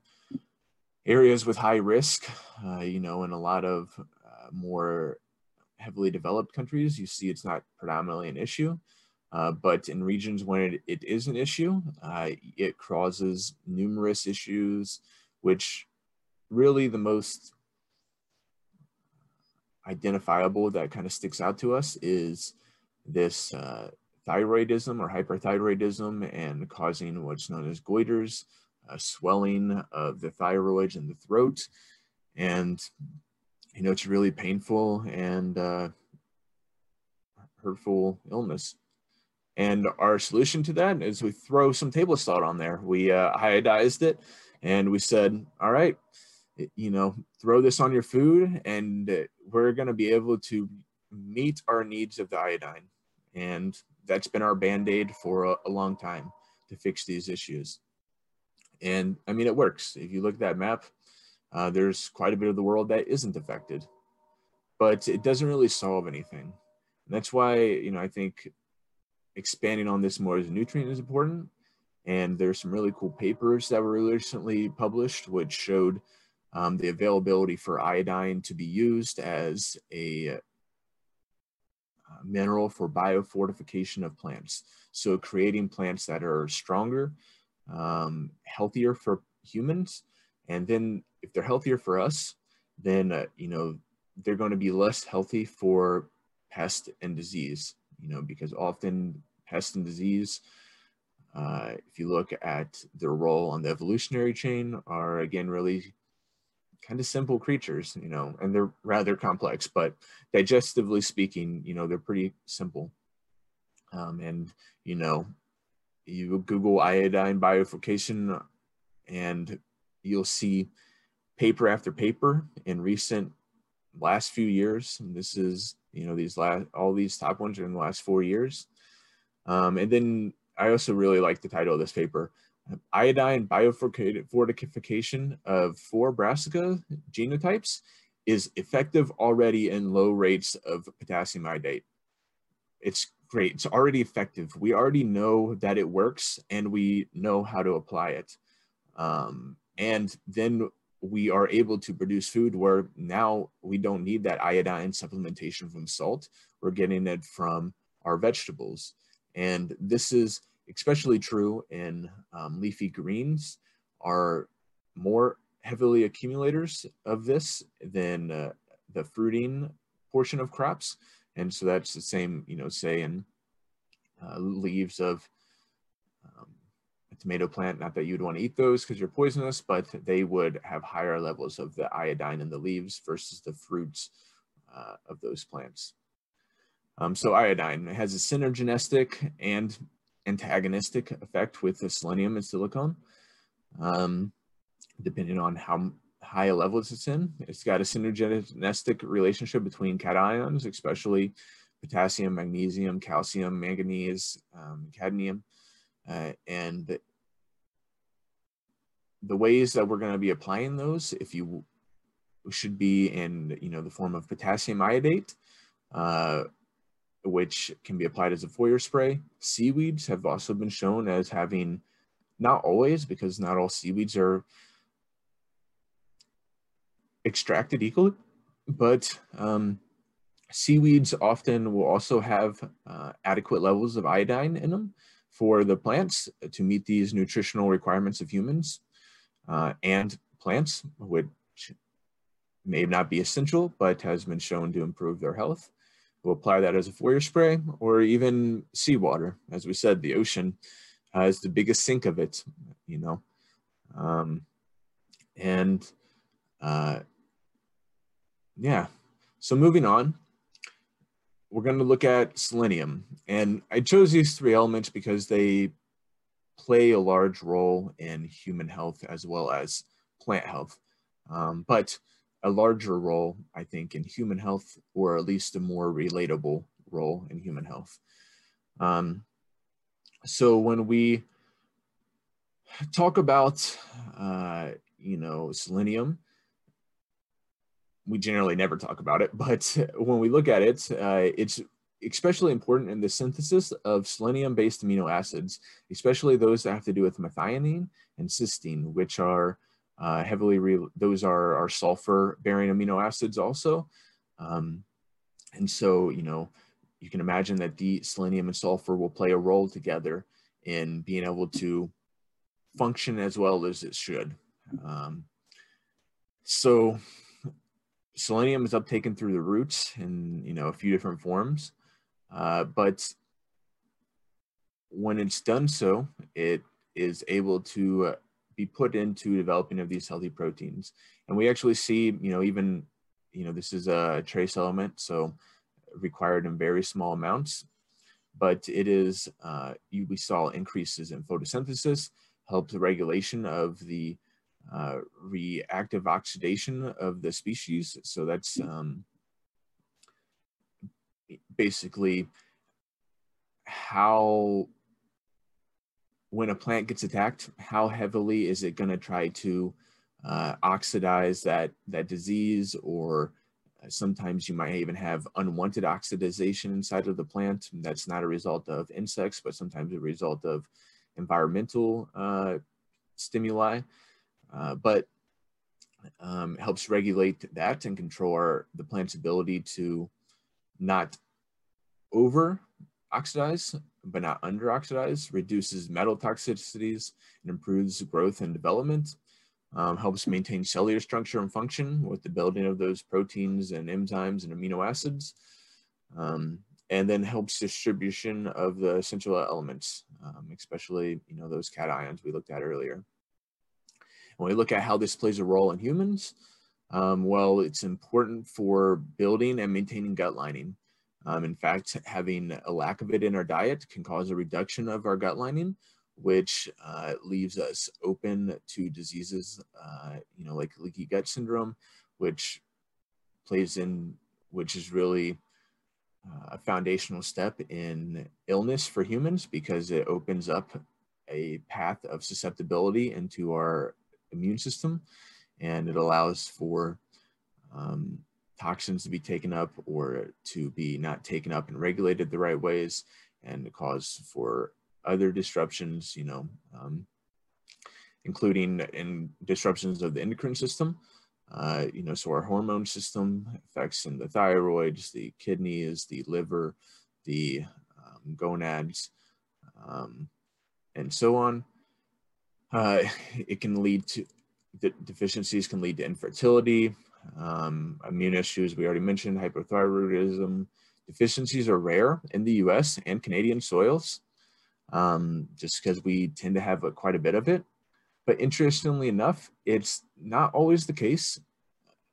areas with high risk, uh, you know, in a lot of uh, more heavily developed countries, you see it's not predominantly an issue. Uh, but in regions when it, it is an issue, uh, it causes numerous issues, which really the most identifiable that kind of sticks out to us is this uh, thyroidism or hyperthyroidism and causing what's known as goiters, uh, swelling of the thyroid and the throat. And, you know, it's really painful and uh, hurtful illness. And our solution to that is we throw some table salt on there. We uh, iodized it and we said, all right, you know, throw this on your food and we're going to be able to meet our needs of the iodine. And that's been our band-aid for a, a long time to fix these issues. And I mean, it works. If you look at that map, uh, there's quite a bit of the world that isn't affected, but it doesn't really solve anything. And that's why, you know, I think expanding on this more as a nutrient is important. And there's some really cool papers that were recently published, which showed um, the availability for iodine to be used as a uh, mineral for biofortification of plants. So creating plants that are stronger, um, healthier for humans, and then if they're healthier for us, then uh, you know they're going to be less healthy for pest and disease. You know because often pest and disease, uh, if you look at their role on the evolutionary chain, are again really kind of simple creatures, you know, and they're rather complex, but digestively speaking, you know, they're pretty simple. Um, and, you know, you Google iodine biofortification and you'll see paper after paper in recent last few years. And this is, you know, these last, all these top ones are in the last four years. Um, and then I also really like the title of this paper, iodine biofortification of four brassica genotypes is effective already in low rates of potassium iodate. It's great. It's already effective. We already know that it works and we know how to apply it. Um, and then we are able to produce food where now we don't need that iodine supplementation from salt. We're getting it from our vegetables. And this is especially true in um, leafy greens, are more heavily accumulators of this than uh, the fruiting portion of crops. And so that's the same, you know, say in uh, leaves of um, a tomato plant, not that you'd want to eat those because you're poisonous, but they would have higher levels of the iodine in the leaves versus the fruits uh, of those plants. Um, so iodine has a synergistic and antagonistic effect with the selenium and silicon, um, depending on how high a level it's in. It's got a synergistic relationship between cations, especially potassium, magnesium, calcium, manganese, um, cadmium, uh, and the ways that we're going to be applying those, if you should be in, you know, the form of potassium iodate, uh, which can be applied as a foliar spray. Seaweeds have also been shown as having, not always, because not all seaweeds are extracted equally, but um, seaweeds often will also have uh, adequate levels of iodine in them for the plants to meet these nutritional requirements of humans uh, and plants, which may not be essential, but has been shown to improve their health. We'll apply that as a foliar spray or even seawater. As we said, the ocean uh, is the biggest sink of it, you know. Um, and uh, yeah, so moving on, we're going to look at selenium. And I chose these three elements because they play a large role in human health as well as plant health. Um, but a larger role, I think, in human health, or at least a more relatable role in human health. Um, so when we talk about, uh, you know, selenium, we generally never talk about it, but when we look at it, uh, it's especially important in the synthesis of selenium-based amino acids, especially those that have to do with methionine and cysteine, which are uh, heavily, re- those are, are sulfur bearing amino acids also. Um, and so, you know, you can imagine that the selenium and sulfur will play a role together in being able to function as well as it should. Um, so selenium is uptaken through the roots in you know a few different forms, uh, but when it's done so, it is able to be put into developing of these healthy proteins. And we actually see, you know, even, you know, this is a trace element, so required in very small amounts, but it is, uh, you, we saw increases in photosynthesis, helps the regulation of the uh, reactive oxidation of the species. So that's um, basically how when a plant gets attacked, how heavily is it going to try to uh, oxidize that that disease or uh, sometimes you might even have unwanted oxidization inside of the plant. That's not a result of insects, but sometimes a result of environmental uh, stimuli. Uh, but um, helps regulate that and control our, the plant's ability to not over oxidize, but not under oxidize, reduces metal toxicities and improves growth and development, um, helps maintain cellular structure and function with the building of those proteins and enzymes and amino acids, um, and then helps distribution of the essential elements, um, especially you know those cations we looked at earlier. When we look at how this plays a role in humans, um, well, it's important for building and maintaining gut lining. Um, in fact, having a lack of it in our diet can cause a reduction of our gut lining, which uh, leaves us open to diseases, uh, you know, like leaky gut syndrome, which plays in, which is really uh, a foundational step in illness for humans because it opens up a path of susceptibility into our immune system and it allows for um, toxins to be taken up or to be not taken up and regulated the right ways and cause for other disruptions, you know, um, including in disruptions of the endocrine system. Uh, you know, so our hormone system affects in the thyroids, the kidneys, the liver, the um, gonads, um, and so on. Uh, it can lead to de- deficiencies can lead to infertility, um, immune issues, we already mentioned hypothyroidism. Deficiencies are rare in the US and Canadian soils, um, just because we tend to have a, quite a bit of it. But interestingly enough, it's not always the case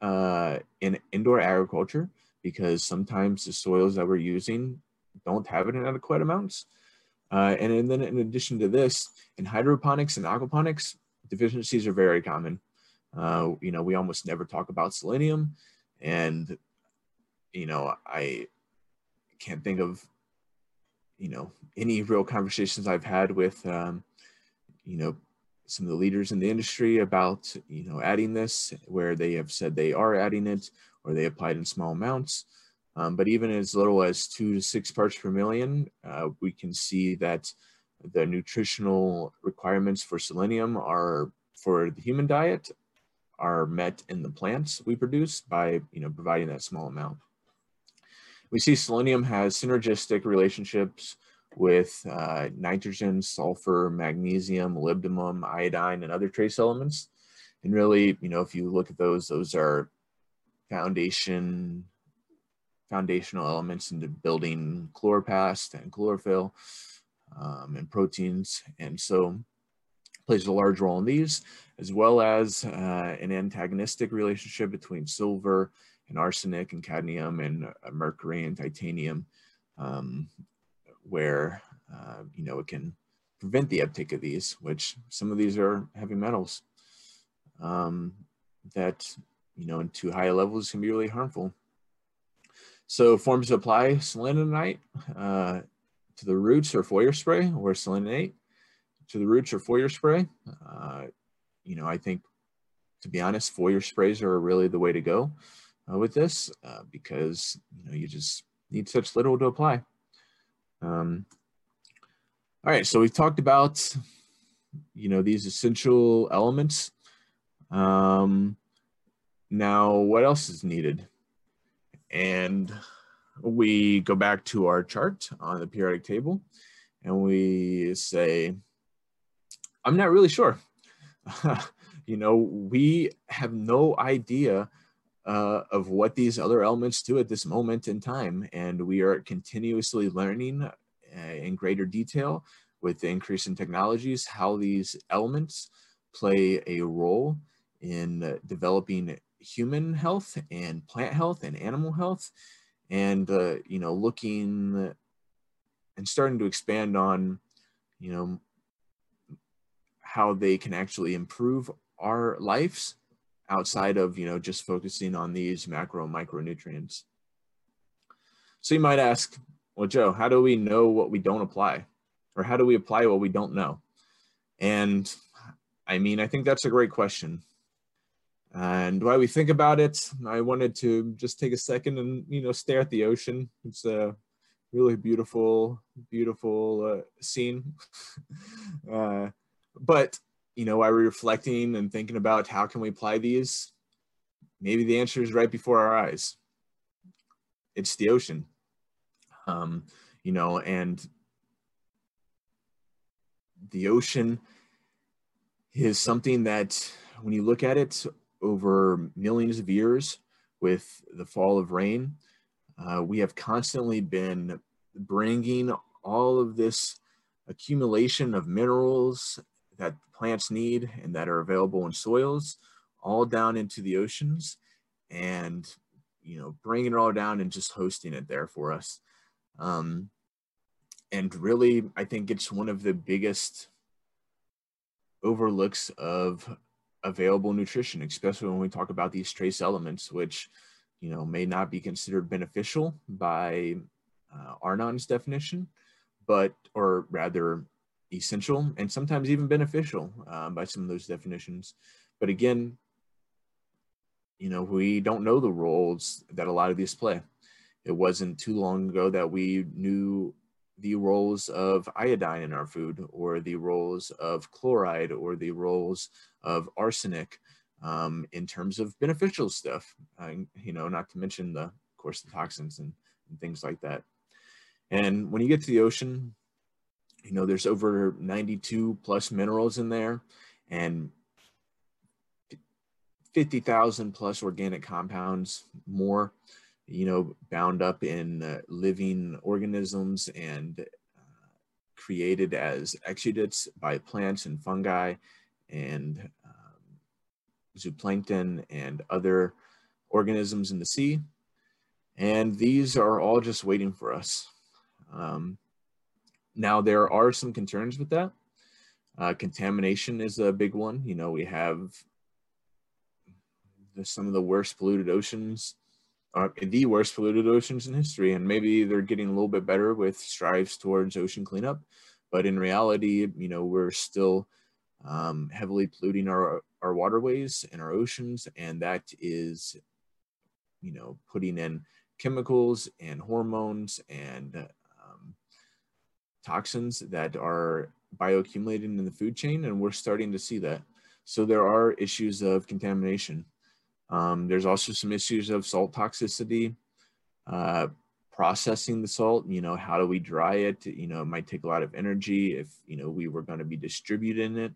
uh, in indoor agriculture because sometimes the soils that we're using don't have it in adequate amounts. Uh, and, and then in addition to this, in hydroponics and aquaponics, deficiencies are very common. Uh, you know, we almost never talk about selenium, and you know, I can't think of you know any real conversations I've had with um, you know some of the leaders in the industry about you know adding this where they have said they are adding it or they applied in small amounts. Um, but even as little as two to six parts per million, uh, we can see that the nutritional requirements for selenium are for the human diet are met in the plants we produce by you know providing that small amount. We see selenium has synergistic relationships with uh, nitrogen, sulfur, magnesium, molybdenum, iodine, and other trace elements. And really, you know, if you look at those, those are foundation, foundational elements into building chloroplast and chlorophyll um, and proteins. And so plays a large role in these, as well as uh, an antagonistic relationship between silver and arsenic and cadmium and uh, mercury and titanium, um, where, uh, you know, it can prevent the uptake of these, which some of these are heavy metals um, that, you know, in too high levels can be really harmful. So forms to apply seleninite uh, to the roots or foliar spray or selenite to the roots or foliar spray. Uh, you know, I think, to be honest, foliar sprays are really the way to go uh, with this uh, because, you know, you just need such little to apply. Um, all right, so we've talked about, you know, these essential elements. Um, now, what else is needed? And we go back to our chart on the periodic table and we say, I'm not really sure. you know, we have no idea uh, of what these other elements do at this moment in time. And we are continuously learning uh, in greater detail with the increase in technologies how these elements play a role in developing human health and plant health and animal health and uh, you know looking and starting to expand on you know how they can actually improve our lives outside of you know just focusing on these macro and micronutrients so you might ask well joe how do we know what we don't apply or how do we apply what we don't know and i mean i think that's a great question and while we think about it, I wanted to just take a second and, you know, stare at the ocean. It's a really beautiful, beautiful uh, scene. uh, but, you know, while we're reflecting and thinking about how can we apply these, maybe the answer is right before our eyes. It's the ocean. Um, you know, and the ocean is something that when you look at it over millions of years with the fall of rain. Uh, we have constantly been bringing all of this accumulation of minerals that plants need and that are available in soils all down into the oceans and you know bringing it all down and just hosting it there for us. Um, and really i think it's one of the biggest overlooks of available nutrition, especially when we talk about these trace elements, which you know may not be considered beneficial by uh, Arnon's definition, but or rather essential and sometimes even beneficial uh, by some of those definitions. But again, you know we don't know the roles that a lot of these play. It wasn't too long ago that we knew the roles of iodine in our food or the roles of chloride or the roles of arsenic um, in terms of beneficial stuff, uh, you know, not to mention the, of course, the toxins and, and things like that. And when you get to the ocean, you know, there's over 92 plus minerals in there and 50,000 plus organic compounds more you know, bound up in uh, living organisms and uh, created as exudates by plants and fungi and um, zooplankton and other organisms in the sea. And these are all just waiting for us. Um, now, there are some concerns with that. Uh, contamination is a big one. You know, we have some of the worst polluted oceans uh, the worst polluted oceans in history. And maybe they're getting a little bit better with strives towards ocean cleanup. But in reality, you know, we're still um, heavily polluting our, our waterways and our oceans. And that is, you know, putting in chemicals and hormones and toxins that are bioaccumulating in the food chain. And we're starting to see that. So there are issues of contamination. Um, there's also some issues of salt toxicity, uh, processing the salt, you know, how do we dry it? You know, it might take a lot of energy if, you know, we were going to be distributing it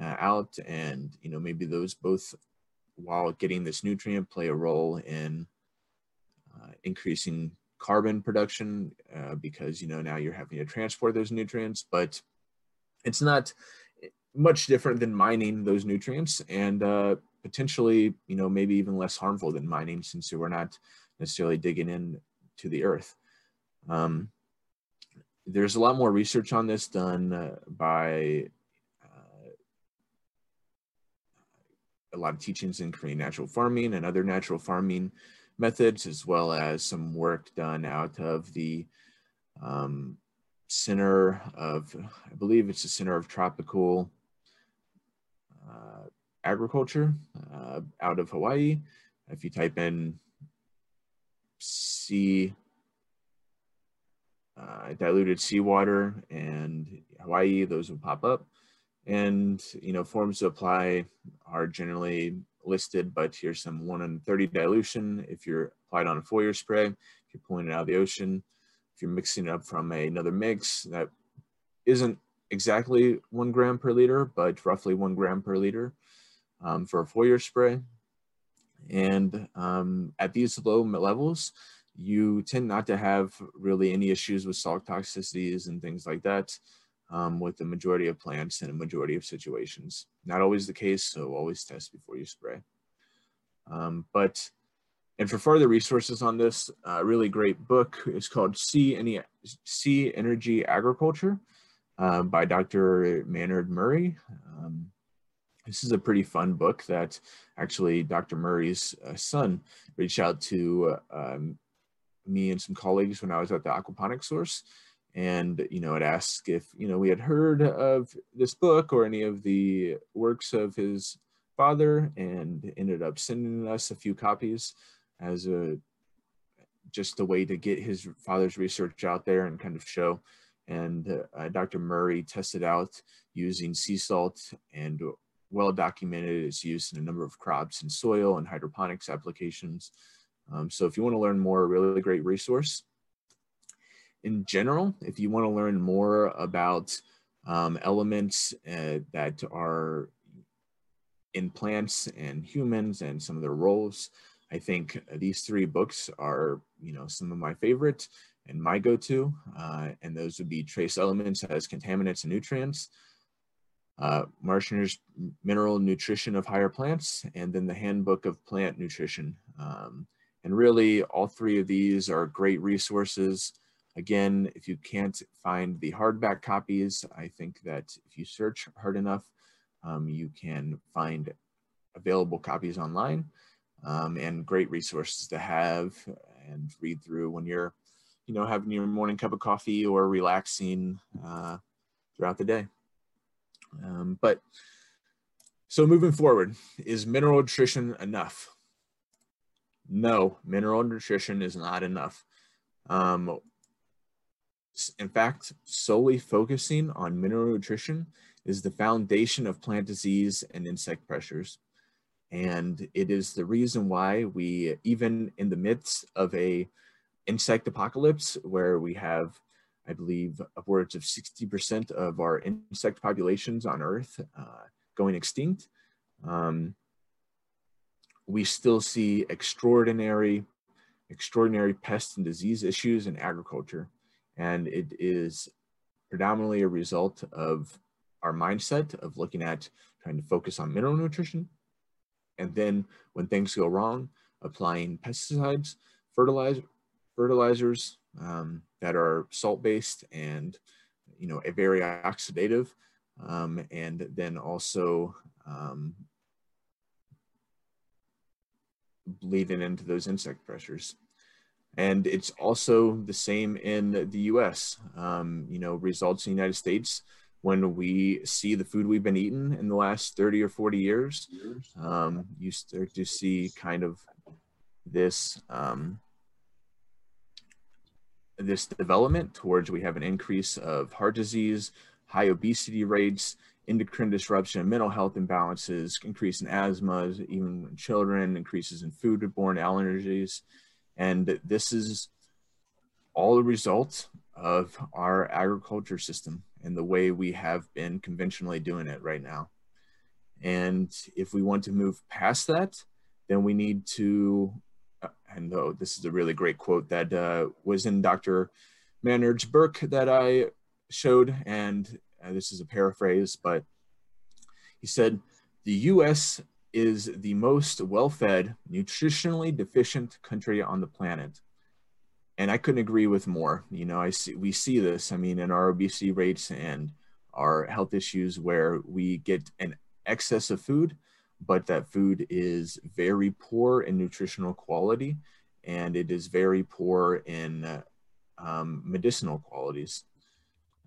uh, out and, you know, maybe those both while getting this nutrient play a role in uh, increasing carbon production uh, because, you know, now you're having to transport those nutrients, but it's not much different than mining those nutrients. And, uh, potentially, you know, maybe even less harmful than mining since we're not necessarily digging in to the earth. Um, there's a lot more research on this done uh, by uh, a lot of teachings in Korean natural farming and other natural farming methods, as well as some work done out of the um, Center of, I believe it's the Center of Tropical uh, agriculture uh, out of Hawaii. If you type in sea, uh, diluted seawater and Hawaii, those will pop up. And, you know, forms to apply are generally listed, but here's some 1 in 30 dilution if you're applied on a foliar spray. If you're pulling it out of the ocean, if you're mixing it up from another mix that isn't exactly one gram per liter, but roughly one gram per liter um, for a foliar spray. And um, at these low levels, you tend not to have really any issues with salt toxicities and things like that um, with the majority of plants in a majority of situations. Not always the case, so always test before you spray. Um, but, and for further resources on this, a really great book is called Sea, sea Energy Agriculture uh, by Dr. Maynard Murray. Um, this is a pretty fun book that actually Dr. Murray's uh, son reached out to uh, um, me and some colleagues when I was at the aquaponics source and you know had asked if you know we had heard of this book or any of the works of his father and ended up sending us a few copies as a just a way to get his father's research out there and kind of show and uh, Dr. Murray tested out using sea salt and well documented its use in a number of crops and soil and hydroponics applications. Um, so if you want to learn more, a really great resource. In general, if you want to learn more about um, elements uh, that are in plants and humans and some of their roles, I think these three books are, you know, some of my favorite and my go-to, uh, and those would be trace elements as contaminants and nutrients, uh, Marschner's Mineral Nutrition of Higher Plants, and then the Handbook of Plant Nutrition. Um, and really, all three of these are great resources. Again, if you can't find the hardback copies, I think that if you search hard enough, um, you can find available copies online um, and great resources to have and read through when you're, you know, having your morning cup of coffee or relaxing uh, throughout the day. Um, but so moving forward, is mineral nutrition enough? No, mineral nutrition is not enough. Um, in fact, solely focusing on mineral nutrition is the foundation of plant disease and insect pressures. And it is the reason why we, even in the midst of a insect apocalypse where we have I believe upwards of 60% of our insect populations on Earth uh, going extinct. Um, we still see extraordinary, extraordinary pest and disease issues in agriculture. And it is predominantly a result of our mindset of looking at trying to focus on mineral nutrition. And then when things go wrong, applying pesticides, fertilizer, fertilizers, um, that are salt-based and, you know, a very oxidative, um, and then also um, bleeding into those insect pressures. And it's also the same in the US, um, you know, results in the United States when we see the food we've been eating in the last 30 or 40 years, um, you start to see kind of this um, this development towards we have an increase of heart disease, high obesity rates, endocrine disruption, mental health imbalances, increase in asthma, even in children, increases in food-borne allergies. And this is all a result of our agriculture system and the way we have been conventionally doing it right now. And if we want to move past that, then we need to and though this is a really great quote that uh, was in Dr. Maynard's book that I showed, and uh, this is a paraphrase, but he said, the U.S. is the most well-fed, nutritionally deficient country on the planet. And I couldn't agree with more. You know, I see we see this. I mean, in our obesity rates and our health issues, where we get an excess of food, but that food is very poor in nutritional quality and it is very poor in uh, um, medicinal qualities.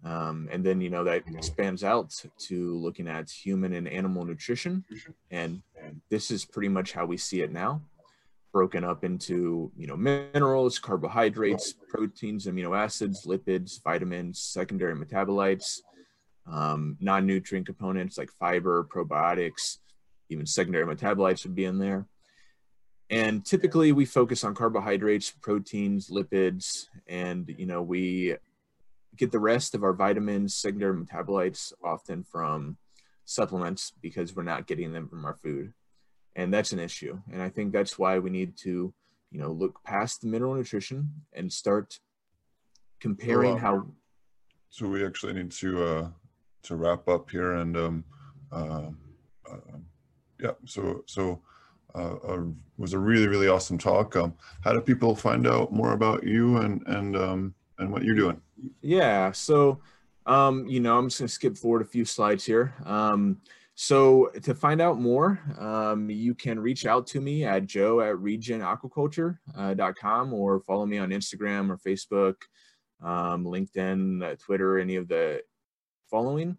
Um, and then, you know, that expands out to looking at human and animal nutrition. And this is pretty much how we see it now, broken up into, you know, minerals, carbohydrates, proteins, amino acids, lipids, vitamins, secondary metabolites, um, non-nutrient components like fiber, probiotics, even secondary metabolites would be in there. and typically we focus on carbohydrates, proteins, lipids, and you know we get the rest of our vitamins, secondary metabolites often from supplements because we're not getting them from our food, and that's an issue. And I think that's why we need to you know look past the mineral nutrition and start comparing Well, how So we actually need to uh, to wrap up here, and um, uh, uh, yeah. So so uh, uh, was a really really awesome talk. Um, how do people find out more about you and and um, and what you're doing? Yeah. So, um, you know, I'm just going to skip forward a few slides here. Um, so to find out more, um, you can reach out to me at joe at regionaquaculture.com or follow me on Instagram or Facebook, um, LinkedIn, uh, Twitter, any of the following.